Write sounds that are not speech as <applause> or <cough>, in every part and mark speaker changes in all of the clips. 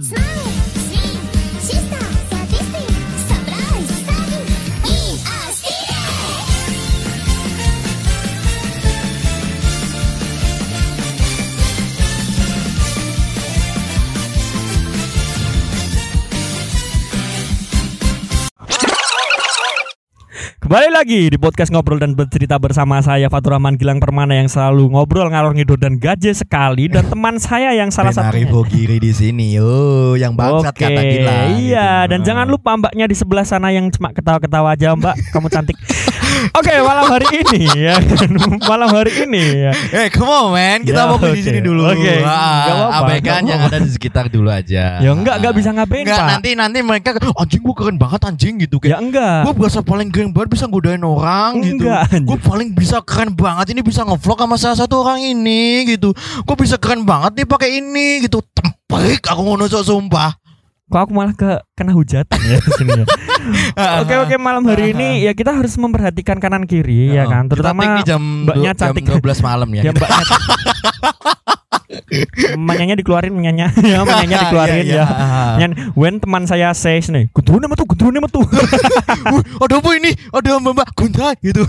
Speaker 1: Snap!
Speaker 2: Kembali lagi di podcast ngobrol dan bercerita bersama saya Fatur Rahman Gilang Permana yang selalu ngobrol ngalor ngidul dan gaje sekali dan teman saya yang salah
Speaker 3: Benari
Speaker 2: satunya.
Speaker 3: Bogiri di sini. Oh, yang bangsat
Speaker 2: Oke,
Speaker 3: kata gila.
Speaker 2: iya
Speaker 3: gitu.
Speaker 2: dan jangan lupa mbaknya di sebelah sana yang cuma ketawa-ketawa aja mbak, kamu cantik. <laughs> Oke malam hari ini ya, <laughs> malam hari ini ya.
Speaker 3: Eh, come on man, kita
Speaker 2: Ya,
Speaker 3: mau di
Speaker 2: oke.
Speaker 3: sini dulu.
Speaker 2: Oke,
Speaker 3: Ah,
Speaker 2: nggak apa-apa,
Speaker 3: abaikan yang ada di sekitar dulu aja.
Speaker 2: Ya enggak, enggak bisa ngapain
Speaker 3: Enggak,
Speaker 2: pak.
Speaker 3: nanti nanti mereka anjing gua keren banget anjing gitu
Speaker 2: Ya
Speaker 3: kayak.
Speaker 2: enggak.
Speaker 3: Gue berasa paling keren banget bisa godain orang gitu.
Speaker 2: Enggak, anjing.
Speaker 3: Gue paling bisa keren banget ini bisa ngevlog sama salah satu orang ini gitu. Gue bisa keren banget nih pakai ini gitu. Tempek aku ngono sok sumpah.
Speaker 2: Kok aku malah ke kena hujatan ya di sini ya. <laughs> Oke oke malam hari ini ya kita harus memperhatikan kanan kiri ya kan, terutama
Speaker 3: jam
Speaker 2: mbaknya
Speaker 3: du- jam
Speaker 2: cantik.
Speaker 3: 12 malam ya. <laughs>
Speaker 2: ya mbaknya. <laughs> Manyanya dikeluarin menyanya <laughs> ya manyanya <laughs> dikeluarin
Speaker 3: Iya,
Speaker 2: ya.
Speaker 3: iya.
Speaker 2: Nyan, when teman saya says nih, gunturun metu, gunturun metu.
Speaker 3: Wih, <laughs> ada apa ini? Ada mbak Gunta gitu.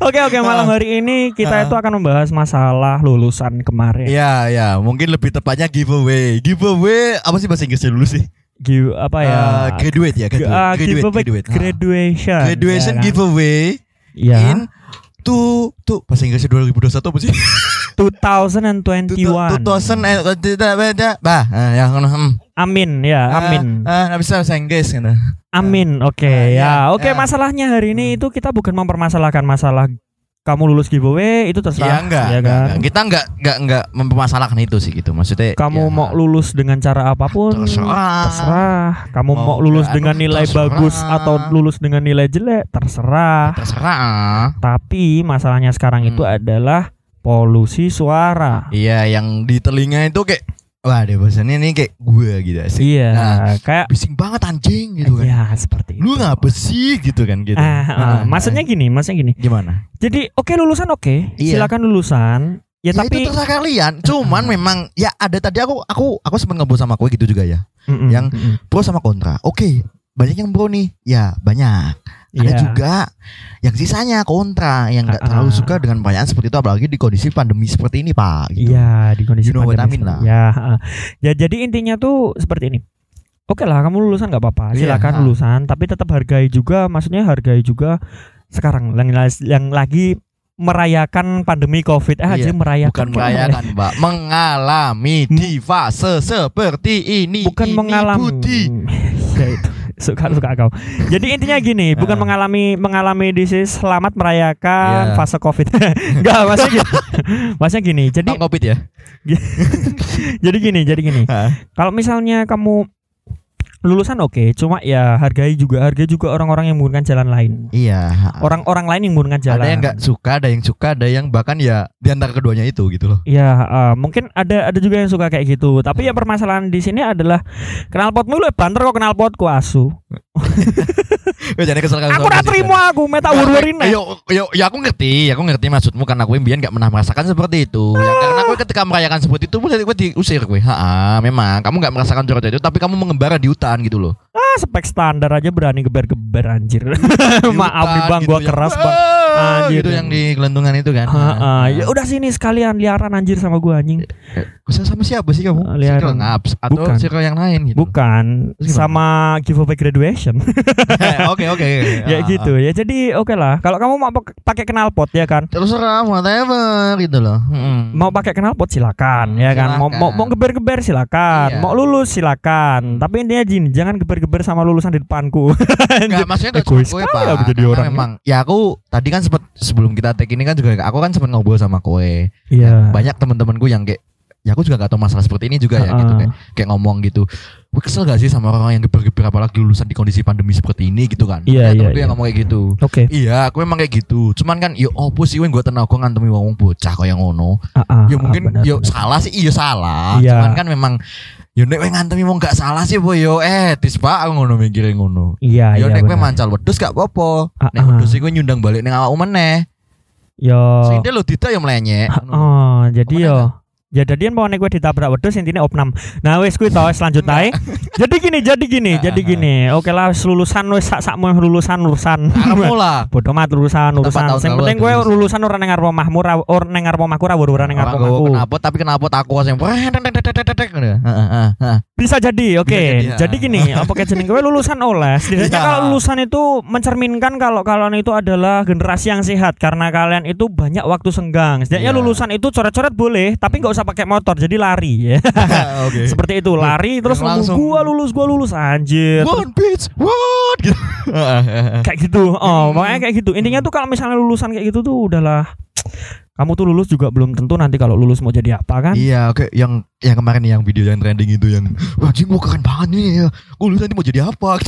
Speaker 2: Oke oke malam hari ini kita
Speaker 3: Ah.
Speaker 2: itu akan membahas masalah lulusan kemarin.
Speaker 3: Iya, ya, mungkin lebih tepatnya giveaway. Giveaway apa sih bahasa Inggrisnya dulu sih?
Speaker 2: Gi- apa ya?
Speaker 3: Eh, graduate ya, graduate.
Speaker 2: Ah,
Speaker 3: graduate,
Speaker 2: giveaway
Speaker 3: graduate. Ah.
Speaker 2: graduation.
Speaker 3: Graduation
Speaker 2: ya kan?
Speaker 3: giveaway
Speaker 2: Ya.
Speaker 3: in tuh tuh bahasa Inggrisnya 2021 apa sih?
Speaker 2: 2021.
Speaker 3: 2000 eh tidak beda. Bah, eh, yang hmm.
Speaker 2: Amin ya, amin.
Speaker 3: Ah, ah, bisa bahasa Inggris gitu.
Speaker 2: Amin. Oke
Speaker 3: Ah,
Speaker 2: ya.
Speaker 3: ya,
Speaker 2: Oke,
Speaker 3: ya.
Speaker 2: masalahnya hari ini
Speaker 3: Hmm.
Speaker 2: itu kita bukan mempermasalahkan masalah kamu lulus giveaway itu terserah
Speaker 3: enggak,
Speaker 2: ya
Speaker 3: enggak,
Speaker 2: kan.
Speaker 3: enggak. Kita enggak enggak enggak mempermasalahkan itu sih gitu. Maksudnya
Speaker 2: Kamu
Speaker 3: ya,
Speaker 2: mau lulus dengan cara apa pun
Speaker 3: terserah.
Speaker 2: terserah. Kamu mau,
Speaker 3: Mau
Speaker 2: lulus dengan nilai
Speaker 3: terserah.
Speaker 2: bagus atau lulus dengan nilai jelek terserah.
Speaker 3: Terserah.
Speaker 2: Tapi masalahnya sekarang itu
Speaker 3: Hmm.
Speaker 2: adalah polusi suara.
Speaker 3: Iya, yang di telinga itu kayak wah deh bosannya nih kayak gue gitu sih.
Speaker 2: Iya,
Speaker 3: Nah,
Speaker 2: kayak
Speaker 3: bising banget anjing gitu kan.
Speaker 2: ya seperti itu.
Speaker 3: Lu ngapa sih gitu kan gitu.
Speaker 2: Ah, ah,
Speaker 3: Ah,
Speaker 2: maksudnya gini, maksudnya gini.
Speaker 3: gimana?
Speaker 2: Jadi oke lulusan oke,
Speaker 3: Iya.
Speaker 2: silakan lulusan. Ya,
Speaker 3: Ya,
Speaker 2: tapi
Speaker 3: itu terserah kalian. Cuman memang ya ada tadi aku aku aku sempat ngobrol sama kowe gitu juga ya.
Speaker 2: Mm-mm,
Speaker 3: yang-
Speaker 2: mm-mm.
Speaker 3: Pro sama kontra. Oke, banyak yang pro nih. Ya, banyak. Ada
Speaker 2: Iya.
Speaker 3: juga yang sisanya kontra yang nggak
Speaker 2: Ah,
Speaker 3: terlalu
Speaker 2: ah.
Speaker 3: suka dengan pertanyaan seperti itu apalagi di kondisi pandemi seperti ini, Pak. Gitu.
Speaker 2: Iya di kondisi
Speaker 3: You know what I
Speaker 2: pandemi
Speaker 3: mean lah.
Speaker 2: seperti- Ya, heeh. ya jadi intinya tuh seperti ini. Oke lah kamu lulusan nggak apa-apa,
Speaker 3: Iya,
Speaker 2: silakan
Speaker 3: ha.
Speaker 2: lulusan, tapi tetap hargai juga, maksudnya hargai juga sekarang yang, yang lagi merayakan pandemi covid, eh
Speaker 3: Iya,
Speaker 2: aja merayakan
Speaker 3: Bukan merayakan, Mbak. Mengalami di fase seperti ini.
Speaker 2: bukan
Speaker 3: Ini
Speaker 2: mengalami
Speaker 3: Budi. <laughs>
Speaker 2: ya itu suka suka kau jadi intinya gini <laughs> bukan
Speaker 3: Ah.
Speaker 2: mengalami mengalami disease selamat merayakan
Speaker 3: Iya.
Speaker 2: fase covid <laughs> enggak maksudnya gini <laughs> maksudnya gini jadi
Speaker 3: Covid ya?
Speaker 2: jadi gini jadi gini
Speaker 3: Hah?
Speaker 2: kalau misalnya kamu lulusan oke cuma ya hargai juga hargai juga orang-orang yang menggunakan jalan lain
Speaker 3: Iya.
Speaker 2: orang-orang lain yang menggunakan jalan
Speaker 3: Ada yang nggak suka, ada yang suka, ada yang bahkan ya di antara keduanya itu gitu loh.
Speaker 2: Ya, eh, mungkin ada ada juga yang suka kayak gitu. Tapi ya permasalahan di sini adalah knalpotmu lu banter kok knalpotku asu. <laughs>
Speaker 3: Ya, jadi kesel
Speaker 2: Aku udah terima aku meta wur-wurin
Speaker 3: Yo, yo, ya aku ngerti, aku ngerti maksudmu karena aku impian nggak pernah merasakan seperti itu. Ya, karena aku ketika merayakan seperti itu, gue diusir gue. Ha, memang kamu nggak merasakan curhat itu, tapi kamu mengembara di hutan gitu loh.
Speaker 2: Ah, spek standar aja berani geber-geber anjir. <laughs> Maaf nih Bang,
Speaker 3: gitu
Speaker 2: gua
Speaker 3: yang,
Speaker 2: keras Bang.
Speaker 3: "Wah,"
Speaker 2: Anjir.
Speaker 3: Gitu yang di gelantungan itu kan.
Speaker 2: Heeh, ya udah sini sekalian liaran anjir sama gua anjing.
Speaker 3: Kesel sama siapa sih kamu?
Speaker 2: Ah, liaran.
Speaker 3: Circle ngaps atau
Speaker 2: Bukan.
Speaker 3: circle yang lain gitu.
Speaker 2: Bukan
Speaker 3: Terus
Speaker 2: sama giveaway graduation. <laughs>
Speaker 3: Oke oke. <laughs>
Speaker 2: ya
Speaker 3: Ah,
Speaker 2: gitu ya. Jadi oke lah. Kalau kamu mau pak- pakai knalpot ya kan.
Speaker 3: Terserah whatever gitu loh. Mm-mm.
Speaker 2: Mau pakai knalpot silakan ya kan. Mau mau,
Speaker 3: Silakan.
Speaker 2: mau geber-geber silakan.
Speaker 3: Iya.
Speaker 2: Mau lulus silakan. Tapi intinya gini, jangan geber-geber sama lulusan di depanku.
Speaker 3: Enggak, <laughs> maksudnya
Speaker 2: Egois
Speaker 3: gue, Pak.
Speaker 2: aku jadi orang.
Speaker 3: memang ya aku tadi kan sempat sebelum kita take ini kan juga aku kan sempat ngobrol sama kowe.
Speaker 2: Iya.
Speaker 3: Banyak teman-temanku yang kayak ya aku juga gak tahu masalah seperti ini juga ya gitu
Speaker 2: Ah.
Speaker 3: kayak kayak ngomong gitu. Gue kesel gak sih sama orang yang geber-geber apalagi lulusan di kondisi pandemi seperti ini gitu kan.
Speaker 2: Iya, iya, iya.
Speaker 3: ngomong kayak gitu.
Speaker 2: Oke.
Speaker 3: Iya, aku memang kayak gitu. Cuman kan yo opo sih gue tenaga ngantemi wong bocah kaya ngono.
Speaker 2: Ah, ah,
Speaker 3: Ya mungkin
Speaker 2: benar,
Speaker 3: yo
Speaker 2: benar.
Speaker 3: salah sih iya salah.
Speaker 2: Iya.
Speaker 3: Cuman kan memang yo nek kowe ngantemi wong gak salah sih boy yo etis Pak aku ngono mikirin ngono.
Speaker 2: Iya,
Speaker 3: Yo
Speaker 2: iya.
Speaker 3: nek kowe mancal wedhus gak apa-apa. Nek wedhus iku nyundang balik ning awakmu meneh.
Speaker 2: Yo.
Speaker 3: Sing lo dita yo melenyek.
Speaker 2: Oh, jadi yo Ya dadian mau kowe ditabrak wedhus intine opnam. Nah wis kuwi to wis lanjut ae. <laughs> jadi gini, jadi gini, jadi gini. Oke lah lulusan wis sak sakmu lulusan urusan.
Speaker 3: Kamu lah. <laughs>
Speaker 2: Bodoh mat lulusan Sing
Speaker 3: lalu
Speaker 2: penting
Speaker 3: lulus.
Speaker 2: lulusan ora ning ngarep omahmu ra or ning ngarep omahku ra ora ning ngarep
Speaker 3: Orang gue
Speaker 2: omahku.
Speaker 3: kenapa tapi kenapa aku sing.
Speaker 2: Bisa jadi, oke.
Speaker 3: Jadi,
Speaker 2: gini, <laughs> apa kayak jeneng kowe lulusan oles. Setidaknya
Speaker 3: Iya.
Speaker 2: kalau lulusan itu mencerminkan kalau kalian itu adalah generasi yang sehat karena kalian itu banyak waktu senggang. Setidaknya
Speaker 3: Iya.
Speaker 2: lulusan itu coret-coret boleh, tapi nggak usah pakai motor, jadi lari ya. <laughs>
Speaker 3: Oke.
Speaker 2: Seperti itu, lari terus
Speaker 3: langsung-
Speaker 2: gua lulus, gua lulus anjir.
Speaker 3: One bitch, what? Gitu. <laughs>
Speaker 2: kayak gitu. Oh, makanya kayak gitu. Intinya tuh kalau misalnya lulusan kayak gitu tuh udahlah kamu tuh lulus juga belum tentu nanti kalau lulus mau jadi apa kan?
Speaker 3: Iya, oke yang yang kemarin yang video yang trending itu yang wah anjing gua keren banget nih ya. Gua lulus nanti mau jadi apa? <laughs>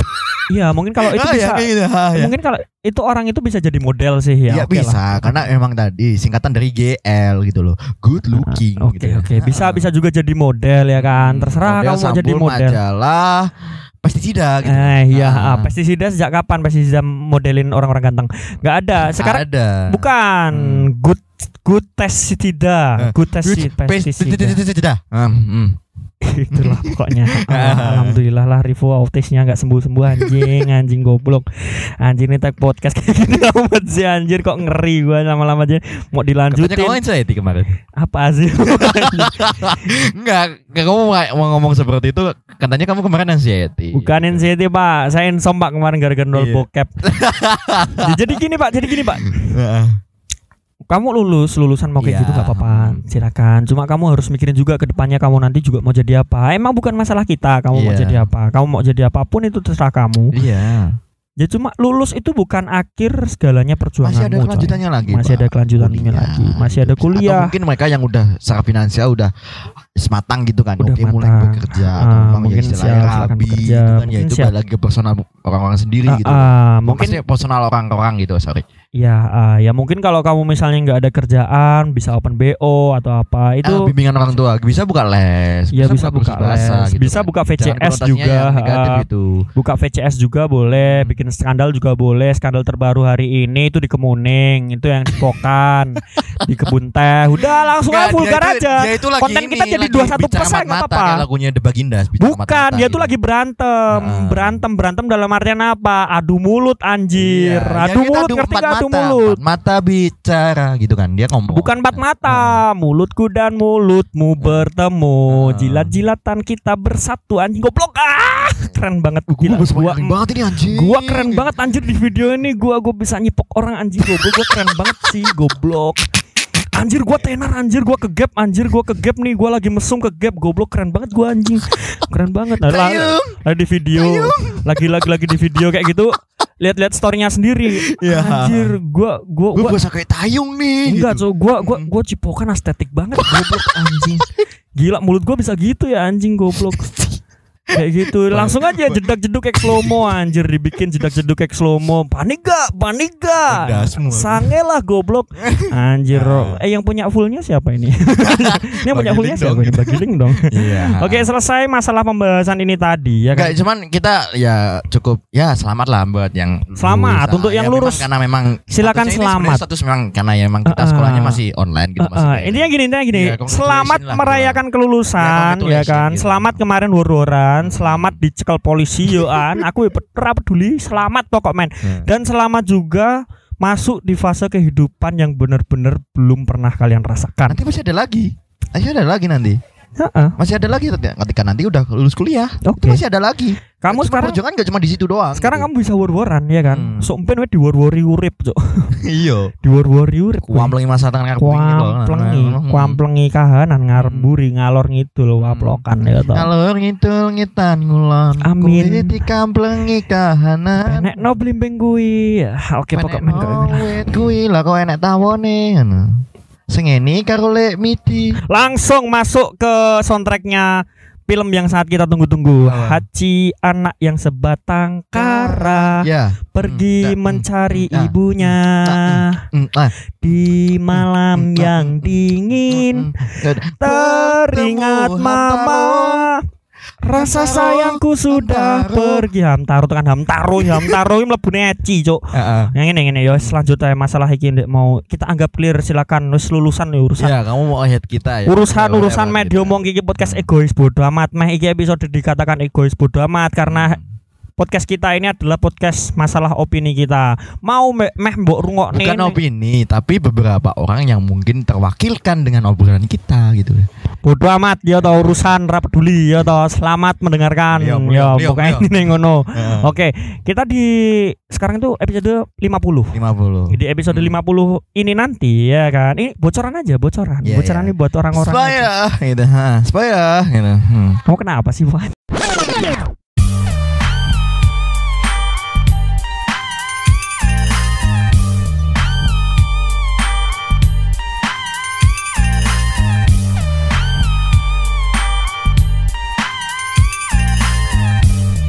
Speaker 2: Iya, mungkin kalau itu
Speaker 3: Ah,
Speaker 2: bisa
Speaker 3: ya, gitu. Ah, ya.
Speaker 2: mungkin kalau itu orang itu bisa jadi model sih ya.
Speaker 3: Ya,
Speaker 2: oke lah.
Speaker 3: bisa karena emang tadi singkatan dari GL gitu loh. Good looking
Speaker 2: Oke
Speaker 3: gitu. ya.
Speaker 2: oke bisa bisa juga jadi model ya kan. Terserah
Speaker 3: Model
Speaker 2: kamu mau jadi model.
Speaker 3: majalah pestisida gitu.
Speaker 2: Eh iya,
Speaker 3: Ah.
Speaker 2: ah, pestisida sejak kapan pestisida modelin orang-orang ganteng? Nggak ada. Sekarang
Speaker 3: ada.
Speaker 2: bukan
Speaker 3: Hmm.
Speaker 2: good good pestisida, good testi- pestisida.
Speaker 3: Pestisida. Hmm, hmm. <laughs>
Speaker 2: Itulah pokoknya. Ah, <laughs> Alhamdulillah lah Rivo autisnya nggak sembuh-sembuh anjing, anjing goblok. Anjing ini tag podcast <laughs> kayak gini amat sih anjir kok ngeri gua lama-lama aja mau
Speaker 3: Katanya
Speaker 2: dilanjutin.
Speaker 3: kamu anxiety kemarin.
Speaker 2: Apa sih?
Speaker 3: Enggak, enggak kamu mau ngomong seperti itu. Katanya kamu kemarin anxiety.
Speaker 2: Bukan anxiety pak, saya insom pak kemarin gara-gara nol
Speaker 3: Iya.
Speaker 2: bokep. Ya, jadi gini pak, jadi gini pak. Kamu lulus, lulusan mau kayak
Speaker 3: Iya.
Speaker 2: gitu nggak apa-apa, silakan. Cuma kamu harus mikirin juga ke depannya kamu nanti juga mau jadi apa. Emang bukan masalah kita, kamu mau
Speaker 3: Iya.
Speaker 2: jadi apa. Kamu mau jadi apa pun itu terserah kamu.
Speaker 3: Iya.
Speaker 2: Ya cuma lulus itu bukan akhir segalanya perjuanganmu.
Speaker 3: Masih ada
Speaker 2: coy.
Speaker 3: kelanjutannya lagi.
Speaker 2: Masih
Speaker 3: Pak.
Speaker 2: ada kelanjutannya
Speaker 3: Kuliah.
Speaker 2: lagi. Masih ada
Speaker 3: Atau
Speaker 2: kuliah.
Speaker 3: mungkin mereka yang udah secara finansial udah sematang gitu kan.
Speaker 2: Udah
Speaker 3: Oke, mulai
Speaker 2: matang.
Speaker 3: bekerja
Speaker 2: Ah,
Speaker 3: atau memang
Speaker 2: mungkin
Speaker 3: ya
Speaker 2: siap,
Speaker 3: rabi
Speaker 2: bekerja.
Speaker 3: gitu kan. Ya
Speaker 2: Mungkin
Speaker 3: itu balik lagi ke personal orang-orang sendiri
Speaker 2: Ah,
Speaker 3: gitu.
Speaker 2: ah,
Speaker 3: Mungkin
Speaker 2: mungkin
Speaker 3: personal orang-orang gitu, sorry.
Speaker 2: Ya ah, ya mungkin kalau kamu misalnya nggak ada kerjaan bisa open BO atau apa itu
Speaker 3: Ah, bimbingan orang tua bisa buka les,
Speaker 2: Ya bisa buka
Speaker 3: bahasa
Speaker 2: les,
Speaker 3: gitu
Speaker 2: bisa
Speaker 3: kan.
Speaker 2: buka VCS juga, ah.
Speaker 3: gitu.
Speaker 2: buka VCS juga boleh, bikin skandal juga boleh. Skandal terbaru hari ini itu di Kemuning, itu yang di Pokan, <laughs> di Kebun Teh. Udah langsung aja vulgar
Speaker 3: dia itu-
Speaker 2: aja.
Speaker 3: dia itu lagi
Speaker 2: Konten
Speaker 3: ini,
Speaker 2: kita jadi
Speaker 3: lagi
Speaker 2: 21%
Speaker 3: bicara
Speaker 2: nggak
Speaker 3: mata-mata,
Speaker 2: apa-apa.
Speaker 3: lagunya The Bagindas bicara
Speaker 2: Bukan, dia
Speaker 3: gitu.
Speaker 2: tuh lagi berantem,
Speaker 3: Ah.
Speaker 2: berantem, berantem dalam artian apa? Adu mulut anjir,
Speaker 3: Iya,
Speaker 2: adu mulut ngerti nggak
Speaker 3: mata,
Speaker 2: mulut?
Speaker 3: empat mata bicara gitu kan. Dia ngomong.
Speaker 2: Bukan empat mata, mulutku dan mulutmu bertemu,
Speaker 3: Ah.
Speaker 2: jilat-jilatan kita bersatu anjing goblok. Ah, keren banget.
Speaker 3: Gua
Speaker 2: gila. Gua,
Speaker 3: bayangin banget ini anjing.
Speaker 2: gua keren banget anjir di video ini, gua gua bisa nyipok orang anjing goblok, gua keren banget sih goblok. Anjir gua tenar anjir gua ke gap anjir gua ke gap nih. Gua lagi mesum ke gap goblok keren banget gua anjing. Keren banget. Nah, lagi di video. Lagi lagi lagi di video kayak gitu lihat-lihat storynya sendiri <laughs>
Speaker 3: Iya.
Speaker 2: anjir gua gua gua
Speaker 3: berasa kayak tayung nih.
Speaker 2: Enggak,
Speaker 3: gitu.
Speaker 2: so gua gua gua cipokan estetik banget goblok anjing. <laughs> Gila mulut gua bisa gitu ya anjing goblok. <laughs> Kayak gitu. Langsung aja jedak jeduk kayak slow mo anjir. Dibikin jedak jeduk kayak slow mo panik gak? Panik gak? Sange lah goblok. Anjir eh yang punya fullnya siapa ini? <laughs> Ini yang punya fullnya siapa
Speaker 3: dong.
Speaker 2: ini? Bagi link dong. <laughs>
Speaker 3: Iya.
Speaker 2: oke selesai masalah pembahasan ini tadi ya kan?
Speaker 3: Enggak, cuman kita ya cukup ya selamat lah buat yang
Speaker 2: Selamat.
Speaker 3: lulus.
Speaker 2: untuk
Speaker 3: Ya,
Speaker 2: yang
Speaker 3: memang
Speaker 2: lurus.
Speaker 3: karena memang
Speaker 2: Silakan selamat.
Speaker 3: status memang karena ya memang kita
Speaker 2: Uh-uh.
Speaker 3: sekolahnya masih online gitu
Speaker 2: Uh,
Speaker 3: masih
Speaker 2: uh, intinya gini, intinya gini.
Speaker 3: Ya, congratulations
Speaker 2: selamat merayakan kelulusan,
Speaker 3: Ya,
Speaker 2: ya, kan.
Speaker 3: gitu.
Speaker 2: Selamat kemarin wur-wuran, selamat dicekel polisi yo an. Aku ora peduli, selamat pokok men.
Speaker 3: Hmm.
Speaker 2: Dan selamat juga masuk di fase kehidupan yang benar-benar belum pernah kalian rasakan.
Speaker 3: Nanti masih ada lagi. Masih ada lagi nanti.
Speaker 2: Heeh.
Speaker 3: Masih ada lagi ketika nanti udah lulus kuliah.
Speaker 2: Oke.
Speaker 3: Itu masih ada lagi.
Speaker 2: Kamu
Speaker 3: Itu
Speaker 2: sekarang
Speaker 3: perjuangan gak cuma di situ doang.
Speaker 2: sekarang
Speaker 3: gitu.
Speaker 2: kamu bisa wur-wuran ya kan.
Speaker 3: Hmm.
Speaker 2: So umpen we diwur-wuri urip, Cuk. <laughs>
Speaker 3: iya. <laughs>
Speaker 2: Diwur-wuri urip. we.
Speaker 3: Kuamplengi masa tangan gitu.
Speaker 2: Kuamplengi,
Speaker 3: Hmm.
Speaker 2: kuamplengi kahanan ngarep mburi ngalor ngidul waplokan ya toh.
Speaker 3: Ngalor ngidul ngitan ngulon.
Speaker 2: Amin.
Speaker 3: Kuwi dikamplengi kahanan.
Speaker 2: Nek no blimbing kuwi. Oke pokok men
Speaker 3: wit kuwi lah kok enek tawone ngono. Sing ini karo lek miti.
Speaker 2: Langsung masuk ke soundtracknya film yang sangat kita tunggu-tunggu.
Speaker 3: Apa?
Speaker 2: Haji anak yang sebatang kara
Speaker 3: Ya.
Speaker 2: pergi
Speaker 3: Hmm,
Speaker 2: mencari
Speaker 3: hmm, ah,
Speaker 2: ibunya
Speaker 3: Mm,
Speaker 2: di malam yang dingin.
Speaker 3: Mm, mm.
Speaker 2: Teringat mama Rasa sayangku sudah
Speaker 3: Hamtaro.
Speaker 2: pergi. Hamtaro tekan Hamtaro Hamtaro ini mlebu eci cuk. <laughs>
Speaker 3: Heeh.
Speaker 2: yang ini ini. Ya selanjutnya masalah iki Ndek, mau kita anggap clear silakan. Wis lulusan ya urusan.
Speaker 3: Ya, kamu mau head kita ya.
Speaker 2: urusan urusan media omong iki podcast egois bodoh amat. Meh iki episode dikatakan egois bodoh amat. Karena podcast kita ini adalah podcast masalah opini kita mau me- meh mbok rungokne
Speaker 3: bukan
Speaker 2: ini.
Speaker 3: opini, tapi beberapa orang yang mungkin terwakilkan dengan obrolan kita gitu.
Speaker 2: bodoh amat ya tau urusan rap peduli ya tau selamat mendengarkan ya pokoknya
Speaker 3: liom.
Speaker 2: ini ngono
Speaker 3: Heeh.
Speaker 2: oke kita di sekarang itu episode 50
Speaker 3: 50.
Speaker 2: di episode
Speaker 3: Hmm.
Speaker 2: 50 ini nanti ya kan ini bocoran aja bocoran
Speaker 3: Iya,
Speaker 2: bocoran
Speaker 3: iya.
Speaker 2: ini buat orang-orang.
Speaker 3: Supaya gitu, ha, supaya gitu. Hmm.
Speaker 2: kamu kenapa sih Wan?